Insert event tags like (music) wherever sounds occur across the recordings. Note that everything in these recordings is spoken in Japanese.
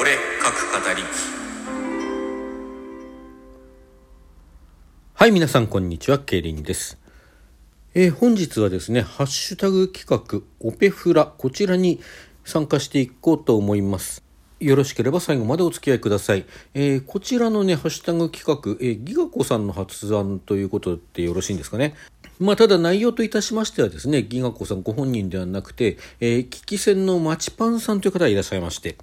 俺各語りはい、皆さん、こんにちは。ケイリンです。えー本日はですね、ハッシュタグ企画、オペフラ、こちらに参加していこうと思います。よろしければ最後までお付き合いください。えーこちらのね、ハッシュタグ企画、えーギガ子さんの発案ということでよろしいんですかね。まあ、ただ内容といたしましてはですね、ギガ子さんご本人ではなくて、えー、危機戦のマチパンさんという方がいらっしゃいまして、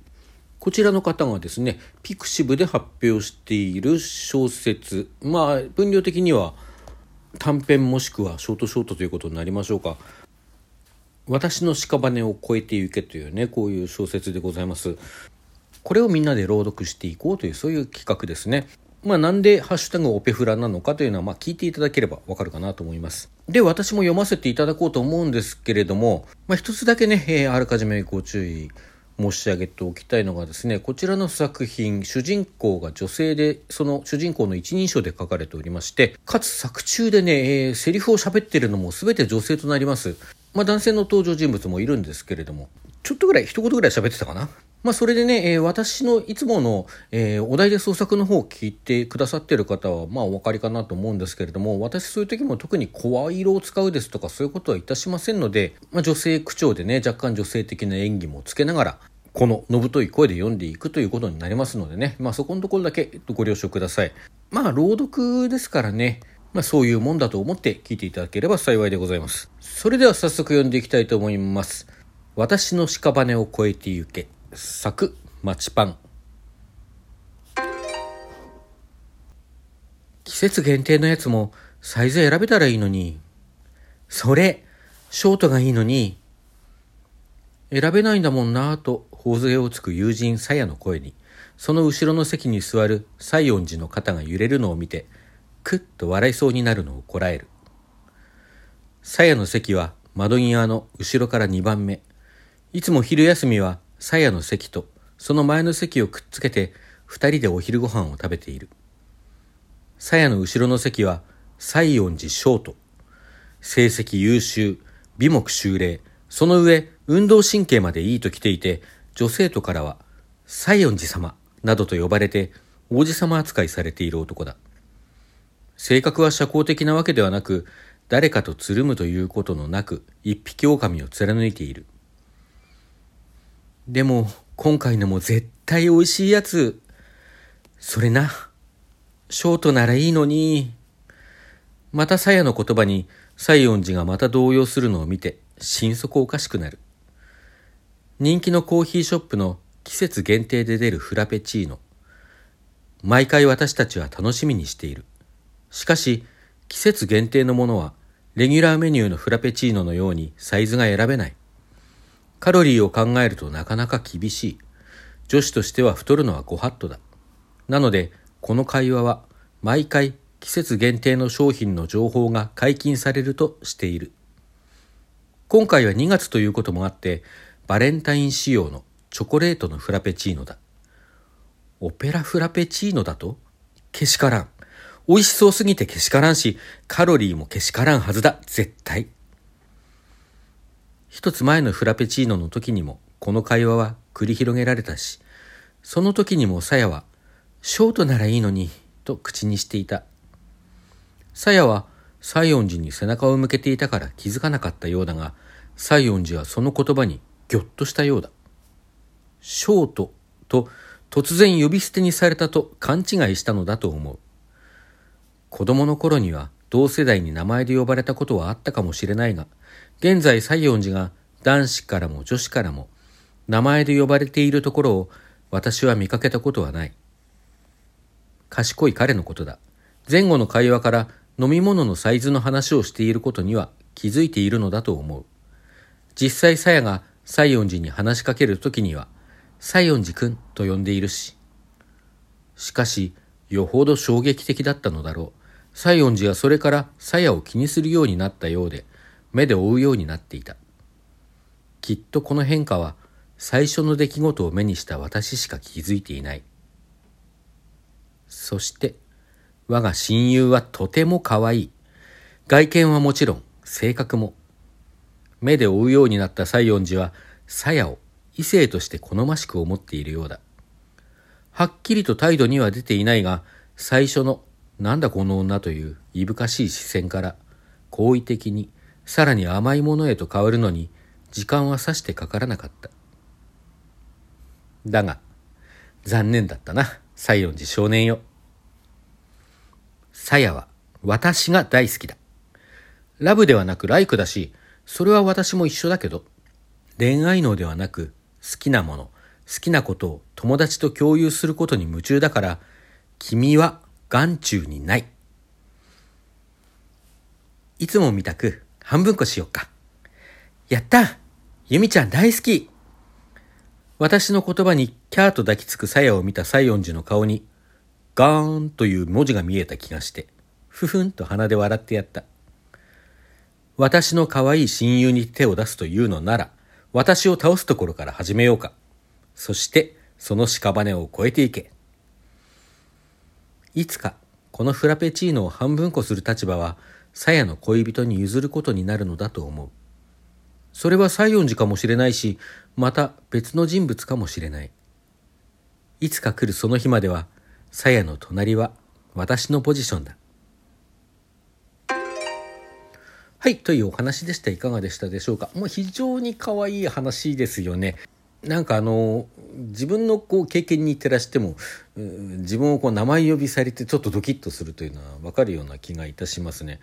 こちらの方がですね、ピクシブで発表している小説、まあ、分量的には短編もしくはショートショートということになりましょうか。私の屍を越えてゆけというね、こういう小説でございます。これをみんなで朗読していこうという、そういう企画ですね。まあ、なんでハッシュタグオペフラなのかというのは、まあ、聞いていただければわかるかなと思います。で、私も読ませていただこうと思うんですけれども、まあ、一つだけね、えーあらかじめご注意申し上げておきたいのがですね、こちらの作品、主人公が女性で、その主人公の一人称で書かれておりまして、かつ作中でね、えーセリフを喋ってるのも全て女性となります。まあ、男性の登場人物もいるんですけれども、ちょっとぐらい、一言ぐらい喋ってたかな？まあ、それでね、えー私のいつもの、えーお題で創作の方を聞いてくださってる方は、まあ、お分かりかなと思うんですけれども、私そういう時も特に声色を使うですとか、そういうことはいたしませんので、まあ、女性口調でね、若干女性的な演技もつけながら、こののぶとい声で読んでいくということになりますのでね、まあ、そこのところだけご了承ください。まあ、朗読ですからね、まあ、そういうもんだと思って聞いていただければ幸いでございます。それでは早速読んでいきたいと思います。私の屍を越えてゆけ。作、マチパン。季節限定のやつもサイズ選べたらいいのに。それ、ショートがいいのに。選べないんだもんなぁと、頬杖をつく友人さやの声に、その後ろの席に座る西園寺の肩が揺れるのを見て、くっと笑いそうになるのをこらえる。さやの席は窓際の後ろから2番目。いつも昼休みはさやの席とその前の席をくっつけて二人でお昼ご飯を食べている。さやの後ろの席は西園寺ショート。成績優秀、美目秀麗、その上運動神経までいいと来ていて、女生徒からは西園寺様などと呼ばれて王子様扱いされている男だ。性格は社交的なわけではなく、誰かとつるむということのなく、一匹狼を貫いている。でも、今回のも絶対美味しいやつ。それな。ショートならいいのに。また鞘の言葉に、西園寺がまた動揺するのを見て、心底おかしくなる。人気のコーヒーショップの季節限定で出るフラペチーノ。毎回私たちは楽しみにしている。しかし、季節限定のものは、レギュラーメニューのフラペチーノのようにサイズが選べない。カロリーを考えるとなかなか厳しい。女子としては太るのはご法度だ。なので、この会話は、毎回季節限定の商品の情報が解禁されるとしている。今回は2月ということもあって、バレンタイン仕様のチョコレートのフラペチーノだ。オペラフラペチーノだとけしからん。美味しそうすぎてけしからんし、カロリーもけしからんはずだ。絶対。一つ前のフラペチーノの時にも、この会話は繰り広げられたし、その時にもさやは、ショートならいいのに、と口にしていた。さやは、西園寺に背中を向けていたから気づかなかったようだが、西園寺はその言葉にぎょっとしたようだ。ショートと突然呼び捨てにされたと勘違いしたのだと思う。子供の頃には同世代に名前で呼ばれたことはあったかもしれないが、現在西園寺が男子からも女子からも名前で呼ばれているところを私は見かけたことはない。賢い彼のことだ。前後の会話から飲み物のサイズの話をしていることには気づいているのだと思う。実際さやが西園寺に話しかけるときには、西園寺くんと呼んでいるし。しかし、よほど衝撃的だったのだろう。西園寺はそれからさやを気にするようになったようで、目で追うようになっていた。きっとこの変化は、最初の出来事を目にした私しか気づいていない。そして、我が親友はとても可愛い。外見はもちろん、性格も。目で追うようになった西園寺は、鞘を異性として好ましく思っているようだ。はっきりと態度には出ていないが、最初の、なんだこの女といういぶかしい視線から、好意的に、さらに甘いものへと変わるのに、時間はさしてかからなかった。だが、残念だったな、西園寺少年よ。さやは、私が大好きだ。ラブではなくライクだし、それは私も一緒だけど、恋愛脳ではなく好きなもの、好きなことを友達と共有することに夢中だから、君は眼中にない。いつも見たく半分こしよっか。やったゆみちゃん大好き私の言葉にキャーと抱きつく鞘を見た西園寺の顔に、ガーンという文字が見えた気がして、ふふんと鼻で笑ってやった。私の可愛い親友に手を出すというのなら、私を倒すところから始めようか。そして、その屍を越えていけ。いつか、このフラペチーノを半分こする立場は、鞘の恋人に譲ることになるのだと思う。それは西園寺かもしれないし、また別の人物かもしれない。いつか来るその日までは、鞘の隣は私のポジションだ。はい、というお話でした。いかがでしたでしょうか？もう非常に可愛い話ですよね。なんかあの、自分のこう経験に照らしても、自分をこう名前呼びされてちょっとドキッとするというのは分かるような気がいたしますね。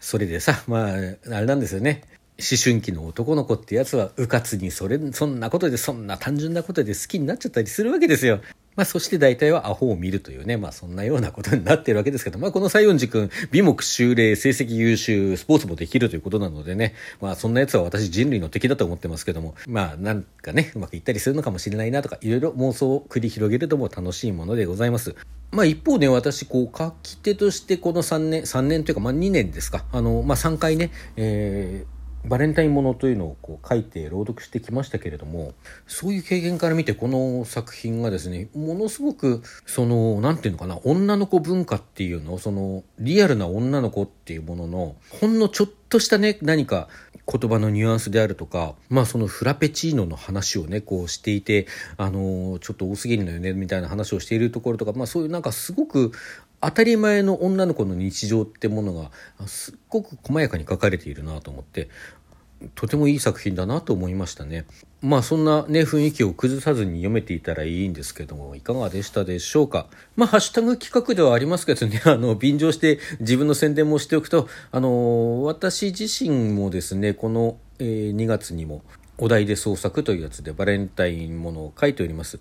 それでさ、まあ、あれなんですよね。思春期の男の子ってやつは、うかつにそれ、そんなことで、そんな単純なことで好きになっちゃったりするわけですよ。まあ、そして大体はアホを見るというね、まあ、そんなようなことになってるわけですけど、まあ、この西園寺君、美目修霊、成績優秀、スポーツもできるということなのでね、まあ、そんな奴は私人類の敵だと思ってますけども、まあ、なんかね、うまくいったりするのかもしれないなとか、いろいろ妄想を繰り広げるとも楽しいものでございます。まあ一方ね、私、こう、書き手としてこの3年、3年というか、まあ2年ですか、あの、まあ3回ね、えー、バレンタインものというのをこう書いて朗読してきましたけれどもそういう経験から見てこの作品がですねものすごくその何て言うのかな女の子文化っていうのそのリアルな女の子っていうもののほんのちょっとしたね何か言葉のニュアンスであるとかまあそのフラペチーノの話をねこうしていてあのちょっと多すぎるのよねみたいな話をしているところとかまあそういうなんかすごく当たり前の女の子の日常ってものがすっごく細やかに書かれているなと思ってとてもいい作品だなと思いましたね。まあそんなね雰囲気を崩さずに読めていたらいいんですけどもいかがでしたでしょうか。まあハッシュタグ企画ではありますけどね (laughs) あの便乗して自分の宣伝もしておくとあの私自身もですねこの、えー、2月にもお題で創作というやつでバレンタインものを書いております。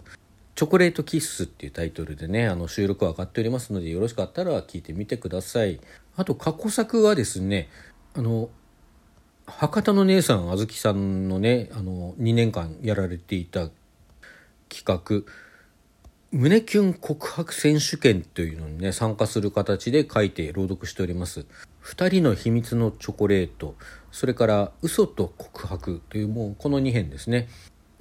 チョコレートキッスっていうタイトルでね、あの収録は上がっておりますので、よろしかったら聞いてみてください。あと、過去作はですね、あの、博多の姉さんあずきさんのねあの2年間やられていた企画胸キュン告白選手権というのにね参加する形で書いて朗読しております2人の秘密のチョコレートそれから嘘と告白というもうこの2編ですね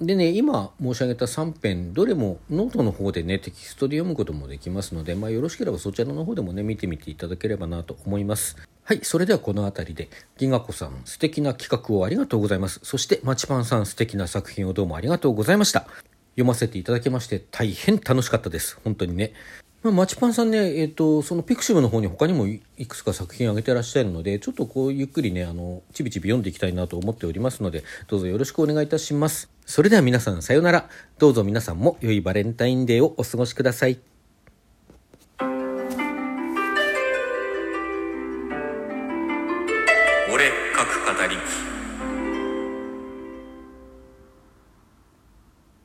でね今申し上げた3編どれもノートの方でねテキストで読むこともできますので、まあ、よろしければそちらの方でもね見てみていただければなと思いますはい、それではこの辺りで、ギガ子さん素敵な企画をありがとうございます。そしてマチパンさん素敵な作品をどうもありがとうございました。読ませていただきまして大変楽しかったです。本当にね。まあ、マチパンさんね、えっ、ー、と、そのピクシブの方に他にもいくつか作品を挙げてらっしゃるので、ちょっとこうゆっくりね、あの、ちびちび読んでいきたいなと思っておりますので、どうぞよろしくお願いいたします。それでは皆さんさようなら。どうぞ皆さんも良いバレンタインデーをお過ごしください。